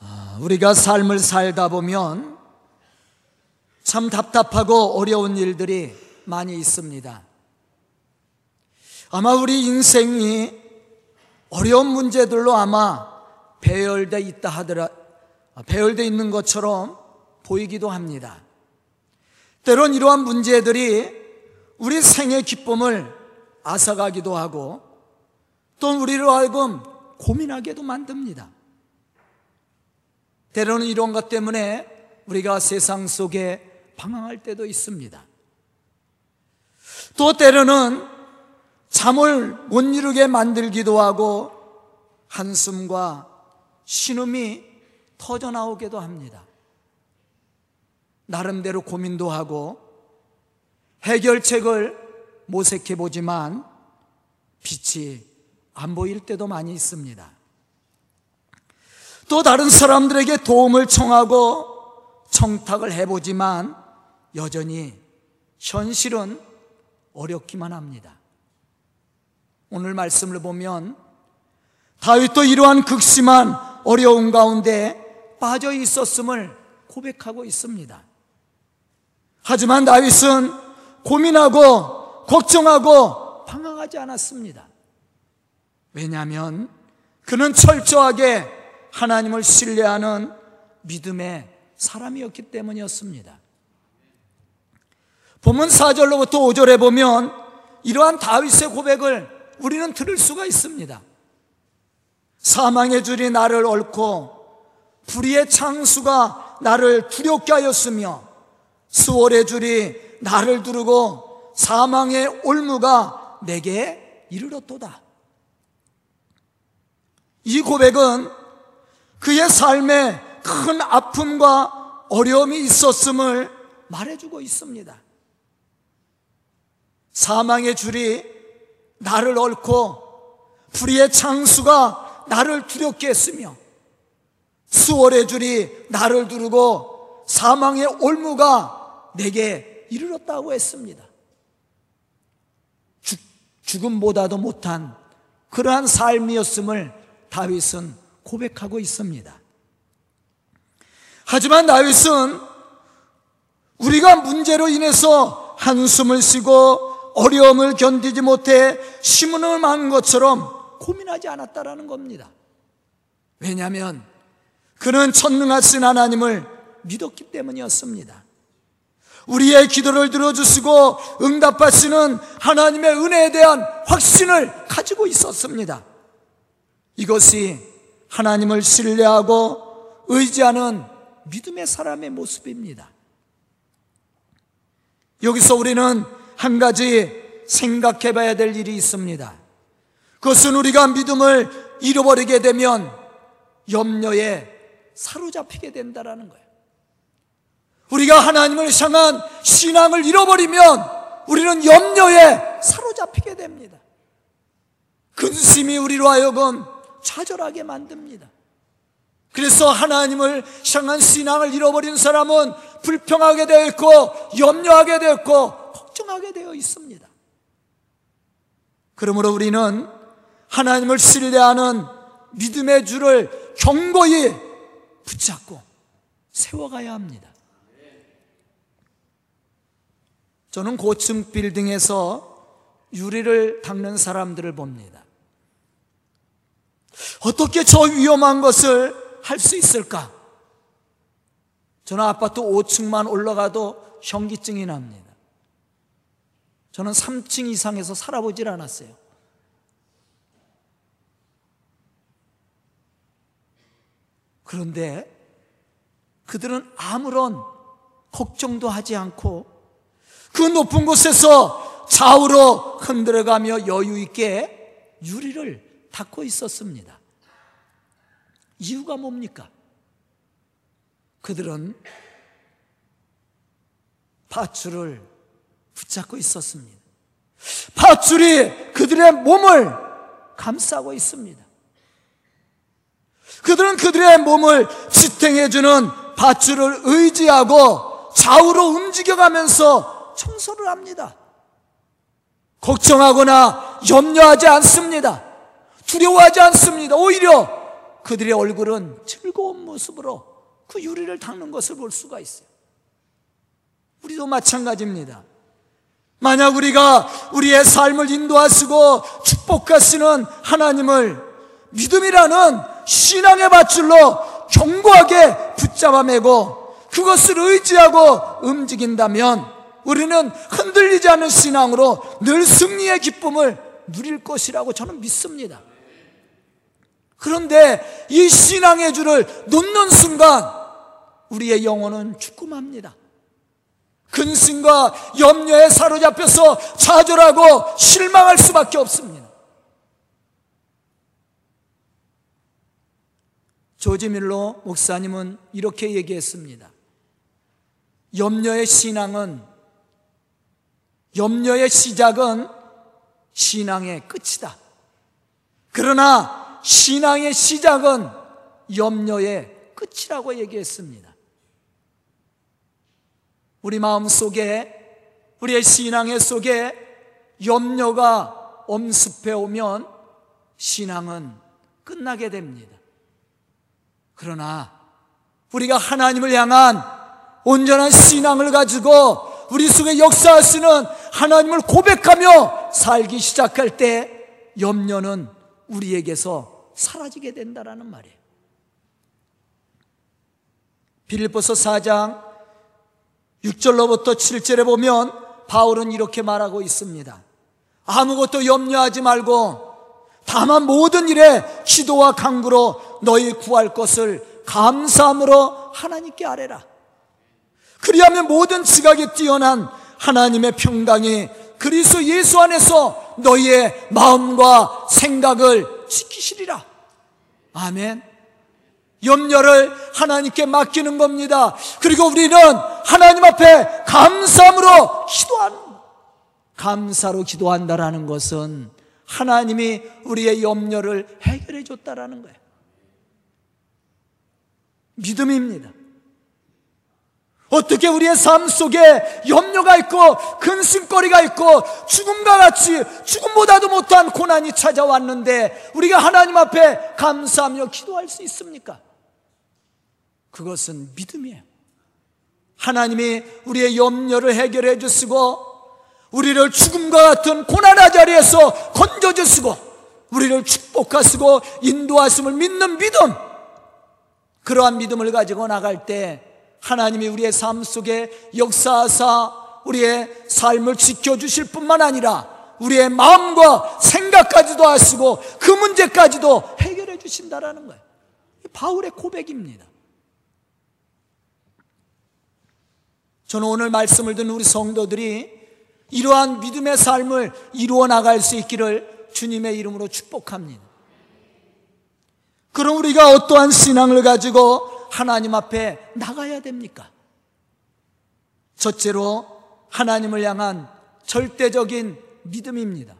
아, 우리가 삶을 살다 보면 참 답답하고 어려운 일들이 많이 있습니다. 아마 우리 인생이 어려운 문제들로 아마 배열돼 있다 하더라, 배열돼 있는 것처럼 보이기도 합니다. 때론 이러한 문제들이 우리 생의 기쁨을 앗아가기도 하고 또 우리로 하여금 고민하게도 만듭니다. 때로는 이런 것 때문에 우리가 세상 속에 방황할 때도 있습니다. 또 때로는 잠을 못 이루게 만들기도 하고 한숨과 신음이 터져 나오기도 합니다. 나름대로 고민도 하고 해결책을 모색해 보지만 빛이 안 보일 때도 많이 있습니다. 또 다른 사람들에게 도움을 청하고 청탁을 해보지만 여전히 현실은 어렵기만 합니다. 오늘 말씀을 보면 다윗도 이러한 극심한 어려움 가운데 빠져 있었음을 고백하고 있습니다. 하지만 다윗은 고민하고 걱정하고 방황하지 않았습니다. 왜냐하면 그는 철저하게 하나님을 신뢰하는 믿음의 사람이었기 때문이었습니다. 본문 4절로부터 5절에 보면 이러한 다윗의 고백을 우리는 들을 수가 있습니다. 사망의 줄이 나를 얽고 불의의 창수가 나를 두렵게 하였으며 수월의 줄이 나를 두르고 사망의 올무가 내게 이르렀도다. 이 고백은 그의 삶에 큰 아픔과 어려움이 있었음을 말해주고 있습니다. 사망의 줄이 나를 얽고 불의의 창수가 나를 두렵게 했으며 수월의 줄이 나를 두르고 사망의 올무가 내게 이르렀다고 했습니다. 죽, 죽음보다도 못한 그러한 삶이었음을 다윗은 고백하고 있습니다. 하지만 다윗은 우리가 문제로 인해서 한숨을 쉬고 어려움을 견디지 못해 심은을 만 것처럼 고민하지 않았다라는 겁니다. 왜냐하면 그는 천능하신 하나님을 믿었기 때문이었습니다. 우리의 기도를 들어주시고 응답하시는 하나님의 은혜에 대한 확신을 가지고 있었습니다. 이것이 하나님을 신뢰하고 의지하는 믿음의 사람의 모습입니다. 여기서 우리는 한 가지 생각해 봐야 될 일이 있습니다. 그것은 우리가 믿음을 잃어버리게 되면 염려에 사로잡히게 된다라는 거예요. 우리가 하나님을 향한 신앙을 잃어버리면 우리는 염려에 사로잡히게 됩니다. 근심이 우리로 하여금 좌절하게 만듭니다. 그래서 하나님을 향한 신앙을 잃어버린 사람은 불평하게 되어 있고 염려하게 되어 있고 걱정하게 되어 있습니다. 그러므로 우리는 하나님을 신뢰하는 믿음의 줄을 경고히 붙잡고 세워가야 합니다. 저는 고층 빌딩에서 유리를 닦는 사람들을 봅니다. 어떻게 저 위험한 것을 할 수 있을까? 저는 아파트 5층만 올라가도 현기증이 납니다. 저는 3층 이상에서 살아보질 않았어요. 그런데 그들은 아무런 걱정도 하지 않고 그 높은 곳에서 좌우로 흔들어가며 여유 있게 유리를 닦고 있었습니다. 이유가 뭡니까? 그들은 밧줄을 붙잡고 있었습니다. 밧줄이 그들의 몸을 감싸고 있습니다. 그들은 그들의 몸을 지탱해주는 밧줄을 의지하고 좌우로 움직여가면서 청소를 합니다. 걱정하거나 염려하지 않습니다. 두려워하지 않습니다. 오히려 그들의 얼굴은 즐거운 모습으로 그 유리를 닦는 것을 볼 수가 있어요. 우리도 마찬가지입니다. 만약 우리가 우리의 삶을 인도하시고 축복하시는 하나님을 믿음이라는 신앙의 밧줄로 견고하게 붙잡아 매고 그것을 의지하고 움직인다면 우리는 흔들리지 않는 신앙으로 늘 승리의 기쁨을 누릴 것이라고 저는 믿습니다. 그런데 이 신앙의 줄을 놓는 순간 우리의 영혼은 죽음합니다. 근심과 염려에 사로잡혀서 좌절하고 실망할 수밖에 없습니다. 조지밀로 목사님은 이렇게 얘기했습니다. 염려의 신앙은 염려의 시작은 신앙의 끝이다. 그러나 신앙의 시작은 염려의 끝이라고 얘기했습니다. 우리 마음 속에, 우리의 신앙의 속에 염려가 엄습해 오면 신앙은 끝나게 됩니다. 그러나 우리가 하나님을 향한 온전한 신앙을 가지고 우리 속에 역사하시는 하나님을 고백하며 살기 시작할 때 염려는 우리에게서 사라지게 된다라는 말이에요. 빌립보서 4장 6절로부터 7절에 보면 바울은 이렇게 말하고 있습니다. 아무것도 염려하지 말고 다만 모든 일에 기도와 강구로 너희 구할 것을 감사함으로 하나님께 아뢰라. 그리하면 모든 지각이 뛰어난 하나님의 평강이 그리스도 예수 안에서 너희의 마음과 생각을 지키시리라. 아멘. 염려를 하나님께 맡기는 겁니다. 그리고 우리는 하나님 앞에 감사함으로 기도하는 감사로 기도한다라는 것은 하나님이 우리의 염려를 해결해 줬다라는 거예요. 믿음입니다. 어떻게 우리의 삶 속에 염려가 있고 근심거리가 있고 죽음과 같이 죽음보다도 못한 고난이 찾아왔는데 우리가 하나님 앞에 감사하며 기도할 수 있습니까? 그것은 믿음이에요. 하나님이 우리의 염려를 해결해 주시고 우리를 죽음과 같은 고난의 자리에서 건져 주시고 우리를 축복하시고 인도하심을 믿는 믿음 그러한 믿음을 가지고 나갈 때 하나님이 우리의 삶 속에 역사하사 우리의 삶을 지켜주실 뿐만 아니라 우리의 마음과 생각까지도 하시고 그 문제까지도 해결해 주신다라는 거예요. 바울의 고백입니다. 저는 오늘 말씀을 듣는 우리 성도들이 이러한 믿음의 삶을 이루어 나갈 수 있기를 주님의 이름으로 축복합니다. 그럼 우리가 어떠한 신앙을 가지고 하나님 앞에 나가야 됩니까? 첫째로 하나님을 향한 절대적인 믿음입니다.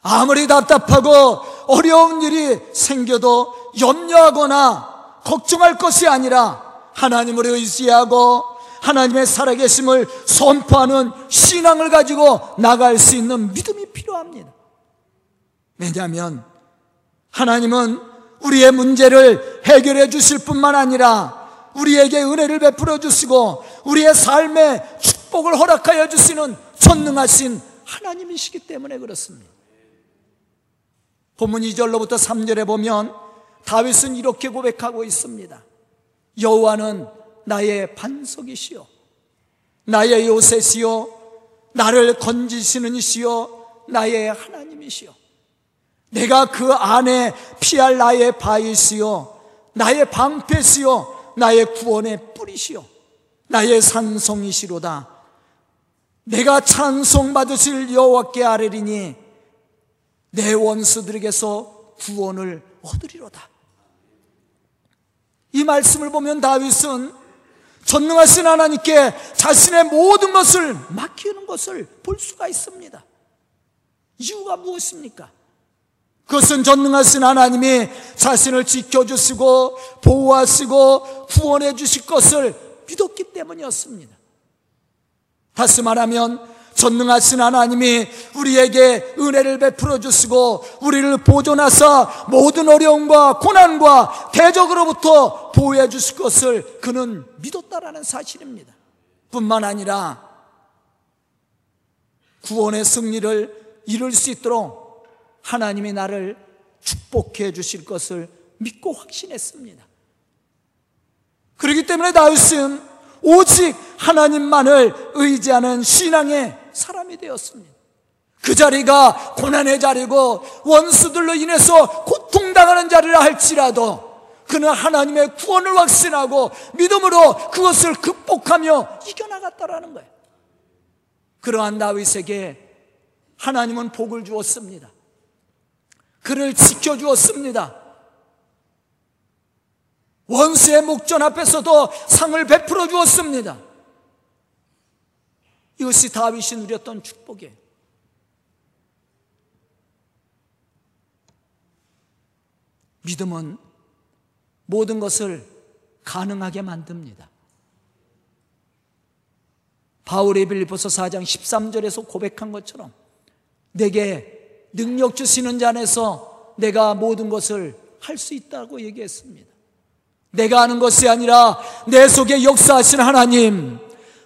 아무리 답답하고 어려운 일이 생겨도 염려하거나 걱정할 것이 아니라 하나님을 의지하고 하나님의 살아계심을 선포하는 신앙을 가지고 나갈 수 있는 믿음이 필요합니다. 왜냐하면 하나님은 우리의 문제를 해결해 주실 뿐만 아니라 우리에게 은혜를 베풀어 주시고 우리의 삶에 축복을 허락하여 주시는 전능하신 하나님이시기 때문에 그렇습니다. 본문 2절로부터 3절에 보면 다윗은 이렇게 고백하고 있습니다. 여호와는 나의 반석이시요 나의 요새시요 나를 건지시는 이시요 나의 하나님이시요 내가 그 안에 피할 나의 바위시요 나의 방패시요 나의 구원의 뿌리시요 나의 산성이시로다 내가 찬송받으실 여호와께 아뢰리니 내 원수들에게서 구원을 얻으리로다 이 말씀을 보면 다윗은 전능하신 하나님께 자신의 모든 것을 맡기는 것을 볼 수가 있습니다. 이유가 무엇입니까? 그것은 전능하신 하나님이 자신을 지켜주시고 보호하시고 구원해 주실 것을 믿었기 때문이었습니다. 다시 말하면 전능하신 하나님이 우리에게 은혜를 베풀어 주시고 우리를 보존하사 모든 어려움과 고난과 대적으로부터 보호해 주실 것을 그는 믿었다라는 사실입니다. 뿐만 아니라 구원의 승리를 이룰 수 있도록 하나님이 나를 축복해 주실 것을 믿고 확신했습니다. 그렇기 때문에 다윗은 오직 하나님만을 의지하는 신앙의 사람이 되었습니다. 그 자리가 고난의 자리고 원수들로 인해서 고통당하는 자리라 할지라도 그는 하나님의 구원을 확신하고 믿음으로 그것을 극복하며 이겨나갔다라는 거예요. 그러한 다윗에게 하나님은 복을 주었습니다. 그를 지켜주었습니다. 원수의 목전 앞에서도 상을 베풀어 주었습니다. 이것이 다윗이 누렸던 축복이에요. 믿음은 모든 것을 가능하게 만듭니다. 바울의 빌리포서 4장 13절에서 고백한 것처럼 내게 능력 주시는 자 안에서 내가 모든 것을 할 수 있다고 얘기했습니다. 내가 하는 것이 아니라 내 속에 역사하신 하나님,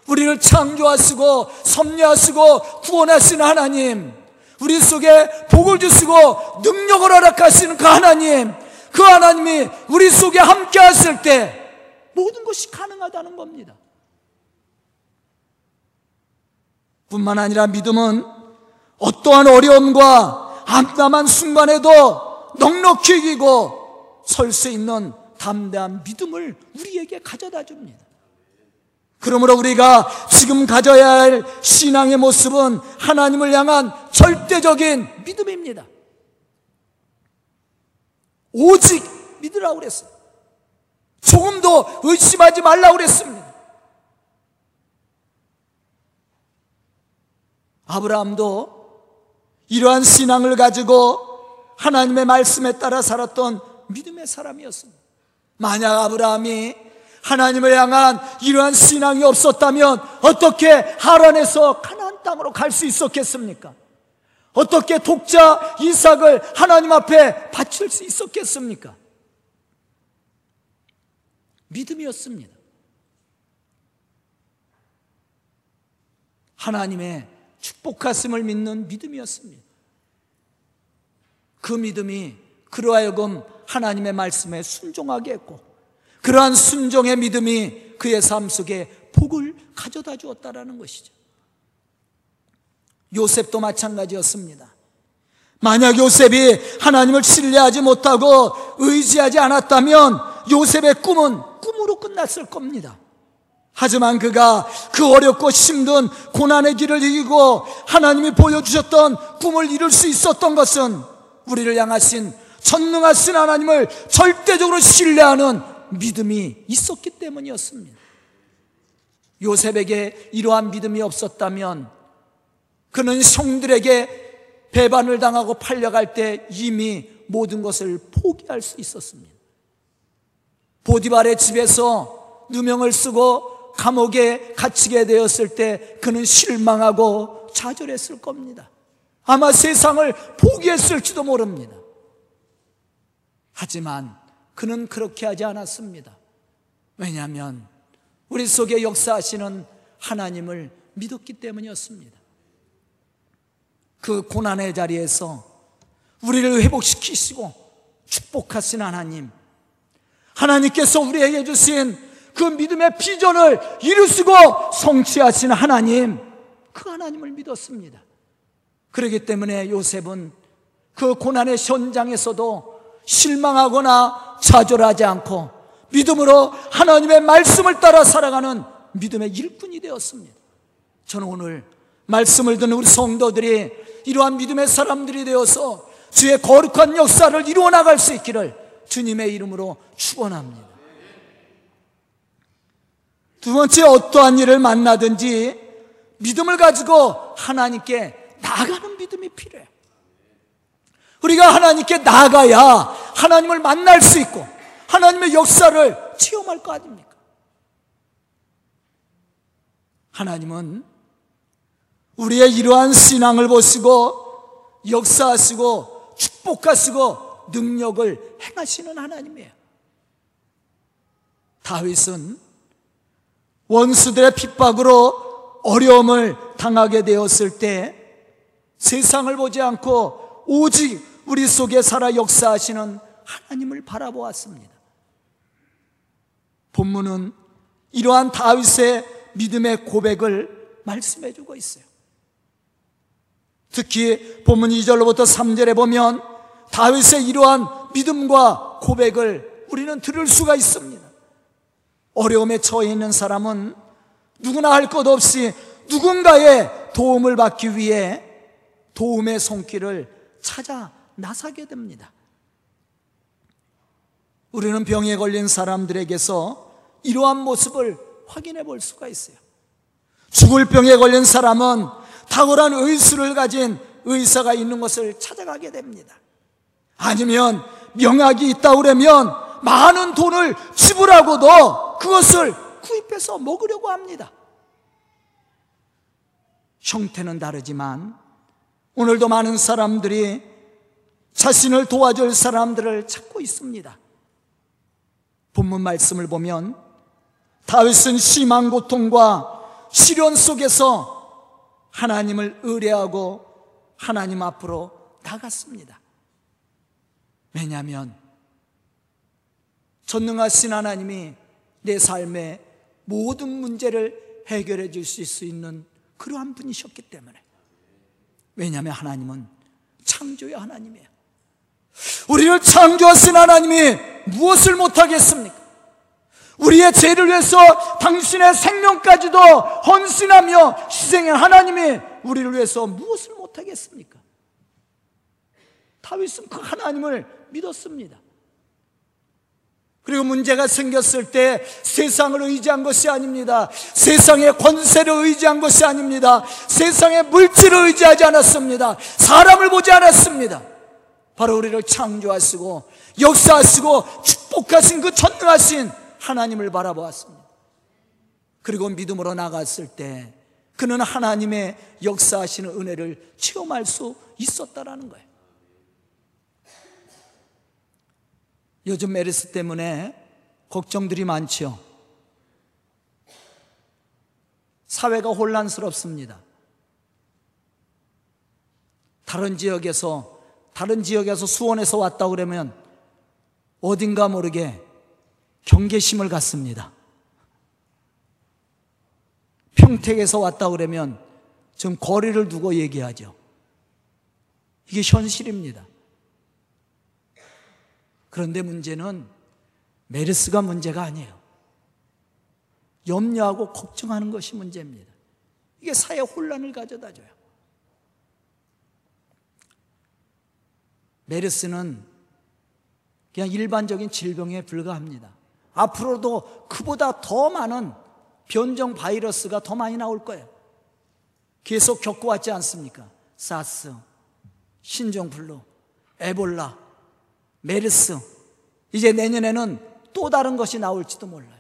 우리를 창조하시고 섭리하시고 구원하신 하나님, 우리 속에 복을 주시고 능력을 허락하시는 그 하나님, 그 하나님이 우리 속에 함께 하실 때 모든 것이 가능하다는 겁니다. 뿐만 아니라 믿음은 어떠한 어려움과 암담한 순간에도 넉넉히 이기고 설 수 있는 담대한 믿음을 우리에게 가져다 줍니다. 그러므로 우리가 지금 가져야 할 신앙의 모습은 하나님을 향한 절대적인 믿음입니다. 오직 믿으라고 그랬어요. 조금도 의심하지 말라고 그랬습니다. 아브라함도 이러한 신앙을 가지고 하나님의 말씀에 따라 살았던 믿음의 사람이었습니다. 만약 아브라함이 하나님을 향한 이러한 신앙이 없었다면 어떻게 하란에서 가나안 땅으로 갈 수 있었겠습니까? 어떻게 독자 이삭을 하나님 앞에 바칠 수 있었겠습니까? 믿음이었습니다. 하나님의 축복하심을 믿는 믿음이었습니다. 그 믿음이 그로 하여금 하나님의 말씀에 순종하게 했고 그러한 순종의 믿음이 그의 삶 속에 복을 가져다 주었다라는 것이죠. 요셉도 마찬가지였습니다. 만약 요셉이 하나님을 신뢰하지 못하고 의지하지 않았다면 요셉의 꿈은 꿈으로 끝났을 겁니다. 하지만 그가 그 어렵고 힘든 고난의 길을 이기고 하나님이 보여주셨던 꿈을 이룰 수 있었던 것은 우리를 향하신 전능하신 하나님을 절대적으로 신뢰하는 믿음이 있었기 때문이었습니다. 요셉에게 이러한 믿음이 없었다면 그는 형들에게 배반을 당하고 팔려갈 때 이미 모든 것을 포기할 수 있었습니다. 보디발의 집에서 누명을 쓰고 감옥에 갇히게 되었을 때 그는 실망하고 좌절했을 겁니다. 아마 세상을 포기했을지도 모릅니다. 하지만 그는 그렇게 하지 않았습니다. 왜냐하면 우리 속에 역사하시는 하나님을 믿었기 때문이었습니다. 그 고난의 자리에서 우리를 회복시키시고 축복하신 하나님, 하나님께서 우리에게 주신 그 믿음의 비전을 이루시고 성취하신 하나님, 그 하나님을 믿었습니다. 그렇기 때문에 요셉은 그 고난의 현장에서도 실망하거나 좌절하지 않고 믿음으로 하나님의 말씀을 따라 살아가는 믿음의 일꾼이 되었습니다. 저는 오늘 말씀을 듣는 우리 성도들이 이러한 믿음의 사람들이 되어서 주의 거룩한 역사를 이루어 나갈 수 있기를 주님의 이름으로 축원합니다. 두 번째 어떠한 일을 만나든지 믿음을 가지고 하나님께 나가는 믿음이 필요해요. 우리가 하나님께 나가야 하나님을 만날 수 있고 하나님의 역사를 체험할 거 아닙니까? 하나님은 우리의 이러한 신앙을 보시고 역사하시고 축복하시고 능력을 행하시는 하나님이에요. 다윗은 원수들의 핍박으로 어려움을 당하게 되었을 때 세상을 보지 않고 오직 우리 속에 살아 역사하시는 하나님을 바라보았습니다. 본문은 이러한 다윗의 믿음의 고백을 말씀해 주고 있어요. 특히 본문 2절로부터 3절에 보면 다윗의 이러한 믿음과 고백을 우리는 들을 수가 있습니다. 어려움에 처해 있는 사람은 누구나 할 것 없이 누군가의 도움을 받기 위해 도움의 손길을 찾아 나서게 됩니다. 우리는 병에 걸린 사람들에게서 이러한 모습을 확인해 볼 수가 있어요. 죽을 병에 걸린 사람은 탁월한 의술을 가진 의사가 있는 것을 찾아가게 됩니다. 아니면 명약이 있다 그러면 많은 돈을 지불하고도 그것을 구입해서 먹으려고 합니다. 형태는 다르지만 오늘도 많은 사람들이 자신을 도와줄 사람들을 찾고 있습니다. 본문 말씀을 보면 다윗은 심한 고통과 시련 속에서 하나님을 의뢰하고 하나님 앞으로 나갔습니다. 왜냐하면 전능하신 하나님이 내 삶의 모든 문제를 해결해 주실 수 있는 그러한 분이셨기 때문에 왜냐하면 하나님은 창조의 하나님이에요. 우리를 창조하신 하나님이 무엇을 못하겠습니까? 우리의 죄를 위해서 당신의 생명까지도 헌신하며 희생한 하나님이 우리를 위해서 무엇을 못하겠습니까? 다윗은 그 하나님을 믿었습니다. 그리고 문제가 생겼을 때 세상을 의지한 것이 아닙니다. 세상의 권세를 의지한 것이 아닙니다. 세상의 물질을 의지하지 않았습니다. 사람을 보지 않았습니다. 바로 우리를 창조하시고 역사하시고 축복하신 그 전능하신 하나님을 바라보았습니다. 그리고 믿음으로 나갔을 때 그는 하나님의 역사하시는 은혜를 체험할 수 있었다라는 거예요. 요즘 메르스 때문에 걱정들이 많죠. 사회가 혼란스럽습니다. 다른 지역에서 다른 지역에서 수원에서 왔다 그러면 어딘가 모르게 경계심을 갖습니다. 평택에서 왔다 그러면 좀 거리를 두고 얘기하죠. 이게 현실입니다. 그런데 문제는 메르스가 문제가 아니에요. 염려하고 걱정하는 것이 문제입니다. 이게 사회 혼란을 가져다 줘요. 메르스는 그냥 일반적인 질병에 불과합니다. 앞으로도 그보다 더 많은 변종 바이러스가 더 많이 나올 거예요. 계속 겪어왔지 않습니까? 사스, 신종플루, 에볼라, 메르스. 이제 내년에는 또 다른 것이 나올지도 몰라요.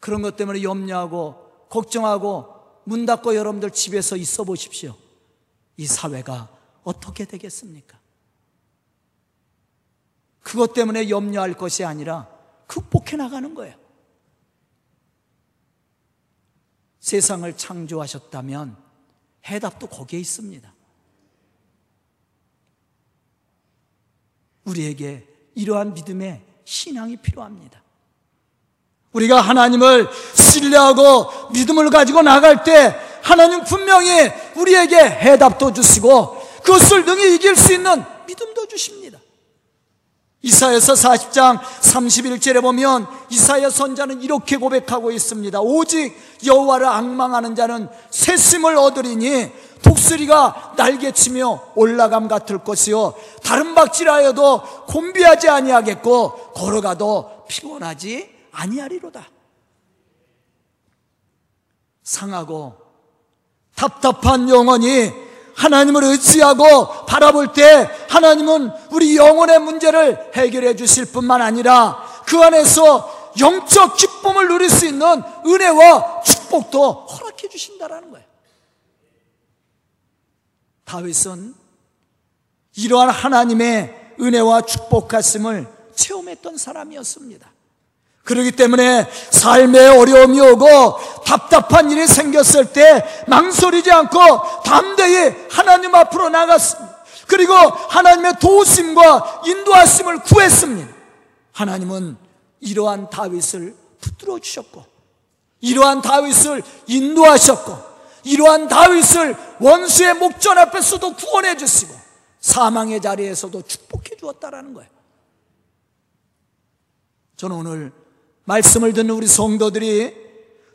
그런 것 때문에 염려하고 걱정하고 문 닫고 여러분들 집에서 있어 보십시오. 이 사회가 어떻게 되겠습니까? 그것 때문에 염려할 것이 아니라 극복해 나가는 거예요. 세상을 창조하셨다면 해답도 거기에 있습니다. 우리에게 이러한 믿음의 신앙이 필요합니다. 우리가 하나님을 신뢰하고 믿음을 가지고 나갈 때 하나님 분명히 우리에게 해답도 주시고 그것을 능히 이길 수 있는 믿음도 주십니다. 이사야서 40장 31절에 보면 이사야 선자는 이렇게 고백하고 있습니다. 오직 여호와를 악망하는 자는 새심을 얻으리니 독수리가 날개치며 올라감 같을 것이요 다른 박질하여도 곤비하지 아니하겠고 걸어가도 피곤하지 아니하리로다. 상하고 답답한 영혼이 하나님을 의지하고 바라볼 때 하나님은 우리 영혼의 문제를 해결해 주실 뿐만 아니라 그 안에서 영적 기쁨을 누릴 수 있는 은혜와 축복도 허락해 주신다라는 거예요. 다윗은 이러한 하나님의 은혜와 축복하심을 체험했던 사람이었습니다. 그렇기 때문에 삶에 어려움이 오고 답답한 일이 생겼을 때 망설이지 않고 담대히 하나님 앞으로 나갔습니다. 그리고 하나님의 도우심과 인도하심을 구했습니다. 하나님은 이러한 다윗을 붙들어 주셨고 이러한 다윗을 인도하셨고 이러한 다윗을 원수의 목전 앞에서도 구원해 주시고 사망의 자리에서도 축복해 주었다라는 거예요. 저는 오늘 말씀을 듣는 우리 성도들이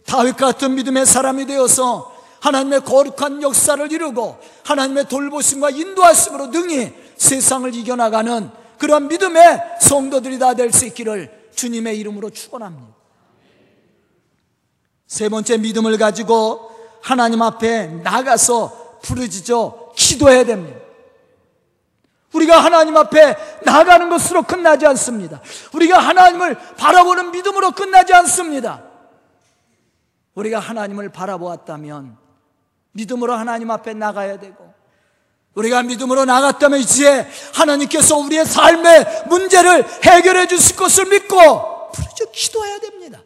다윗 같은 믿음의 사람이 되어서 하나님의 거룩한 역사를 이루고 하나님의 돌보심과 인도하심으로 능히 세상을 이겨나가는 그런 믿음의 성도들이 다 될 수 있기를 주님의 이름으로 축원합니다. 세 번째 믿음을 가지고 하나님 앞에 나가서 부르짖어 기도해야 됩니다. 우리가 하나님 앞에 나가는 것으로 끝나지 않습니다. 우리가 하나님을 바라보는 믿음으로 끝나지 않습니다. 우리가 하나님을 바라보았다면 믿음으로 하나님 앞에 나가야 되고 우리가 믿음으로 나갔다면 이제 하나님께서 우리의 삶의 문제를 해결해 주실 것을 믿고 부르짖어 기도해야 됩니다.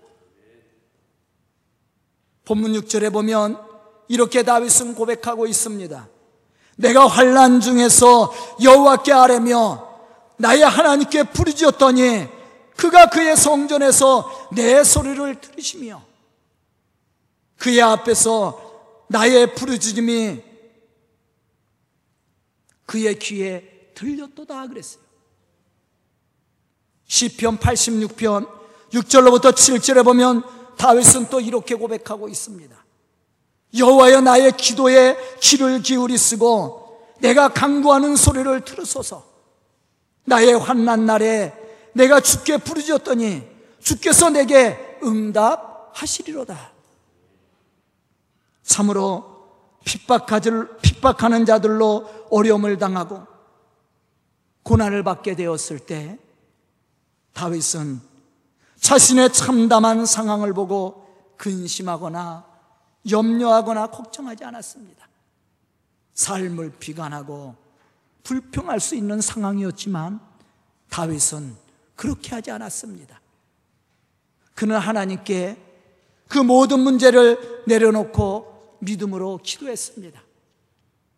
본문 6절에 보면 이렇게 다윗은 고백하고 있습니다. 내가 환란 중에서 여호와께 아뢰며 나의 하나님께 부르짖었더니 그가 그의 성전에서 내 소리를 들으시며 그의 앞에서 나의 부르짖음이 그의 귀에 들렸도다 그랬어요. 시편 86편 6절로부터 7절에 보면 다윗은 또 이렇게 고백하고 있습니다. 여호와여 나의 기도에 귀를 기울이시고 내가 강구하는 소리를 들으소서. 나의 환난 날에 내가 주께 부르짖었더니 주께서 내게 응답하시리로다. 참으로 핍박하는 자들로 어려움을 당하고 고난을 받게 되었을 때 다윗은 자신의 참담한 상황을 보고 근심하거나 염려하거나 걱정하지 않았습니다. 삶을 비관하고 불평할 수 있는 상황이었지만 다윗은 그렇게 하지 않았습니다. 그는 하나님께 그 모든 문제를 내려놓고 믿음으로 기도했습니다.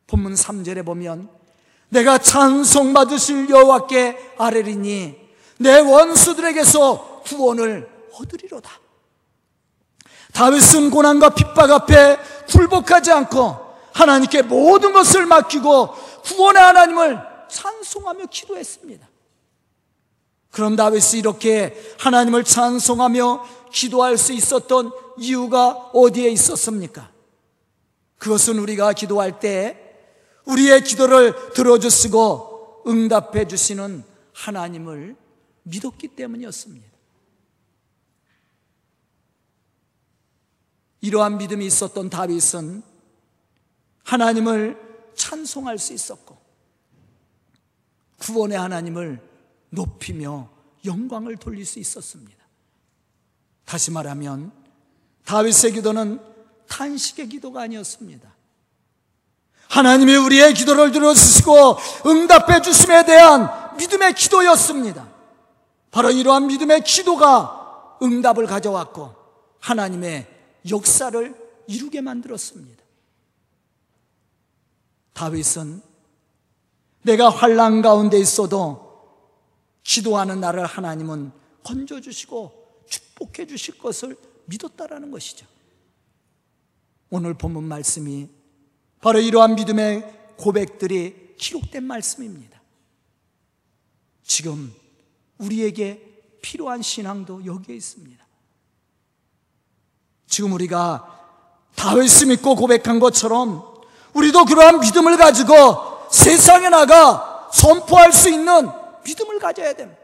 본문 3절에 보면 내가 찬송 받으실 여호와께 아뢰리니 내 원수들에게서 구원을 얻으리로다. 다윗은 고난과 핍박 앞에 굴복하지 않고 하나님께 모든 것을 맡기고 구원의 하나님을 찬송하며 기도했습니다. 그럼 다윗이 이렇게 하나님을 찬송하며 기도할 수 있었던 이유가 어디에 있었습니까? 그것은 우리가 기도할 때 우리의 기도를 들어주시고 응답해 주시는 하나님을 믿었기 때문이었습니다. 이러한 믿음이 있었던 다윗은 하나님을 찬송할 수 있었고 구원의 하나님을 높이며 영광을 돌릴 수 있었습니다. 다시 말하면 다윗의 기도는 탄식의 기도가 아니었습니다. 하나님이 우리의 기도를 들어주시고 응답해 주심에 대한 믿음의 기도였습니다. 바로 이러한 믿음의 기도가 응답을 가져왔고 하나님의 역사를 이루게 만들었습니다. 다윗은 내가 환란 가운데 있어도 기도하는 나를 하나님은 건져 주시고 축복해 주실 것을 믿었다라는 것이죠. 오늘 본문 말씀이 바로 이러한 믿음의 고백들이 기록된 말씀입니다. 지금 우리에게 필요한 신앙도 여기에 있습니다. 지금 우리가 다윗이 믿고 고백한 것처럼 우리도 그러한 믿음을 가지고 세상에 나가 선포할 수 있는 믿음을 가져야 됩니다.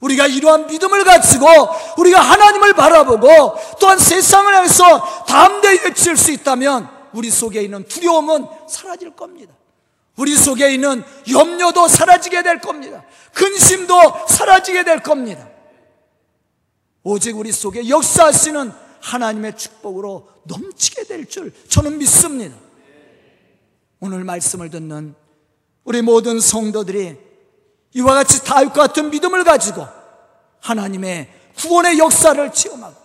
우리가 이러한 믿음을 가지고 우리가 하나님을 바라보고 또한 세상을 향해서 담대히 외칠 수 있다면 우리 속에 있는 두려움은 사라질 겁니다. 우리 속에 있는 염려도 사라지게 될 겁니다. 근심도 사라지게 될 겁니다. 오직 우리 속에 역사하시는 하나님의 축복으로 넘치게 될 줄 저는 믿습니다. 오늘 말씀을 듣는 우리 모든 성도들이 이와 같이 다윗과 같은 믿음을 가지고 하나님의 구원의 역사를 체험하고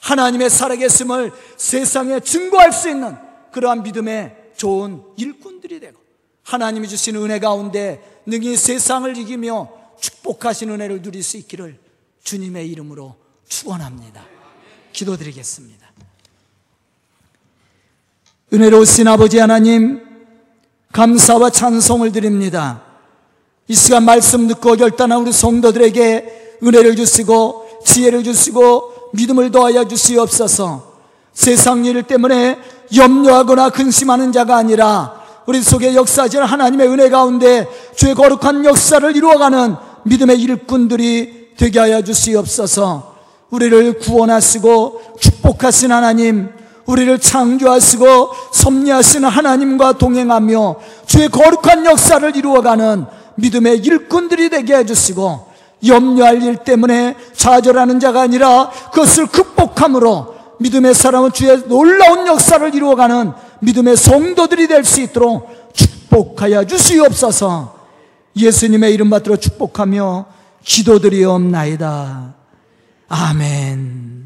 하나님의 살아계심을 세상에 증거할 수 있는 그러한 믿음의 좋은 일꾼들이 되고 하나님이 주신 은혜 가운데 능히 세상을 이기며 축복하신 은혜를 누릴 수 있기를 주님의 이름으로 축원합니다. 기도드리겠습니다. 은혜로우신 아버지 하나님 감사와 찬송을 드립니다. 이 시간 말씀 듣고 결단한 우리 성도들에게 은혜를 주시고 지혜를 주시고 믿음을 더하여 주시옵소서. 세상 일 때문에 염려하거나 근심하는 자가 아니라 우리 속에 역사하시는 하나님의 은혜 가운데 죄 거룩한 역사를 이루어가는 믿음의 일꾼들이 되게 하여 주시옵소서. 우리를 구원하시고 축복하신 하나님, 우리를 창조하시고 섭리하시는 하나님과 동행하며 주의 거룩한 역사를 이루어가는 믿음의 일꾼들이 되게 해주시고 염려할 일 때문에 좌절하는 자가 아니라 그것을 극복함으로 믿음의 사람은 주의 놀라운 역사를 이루어가는 믿음의 성도들이 될 수 있도록 축복하여 주시옵소서 예수님의 이름 받들어 축복하며 기도드리옵나이다. 아멘.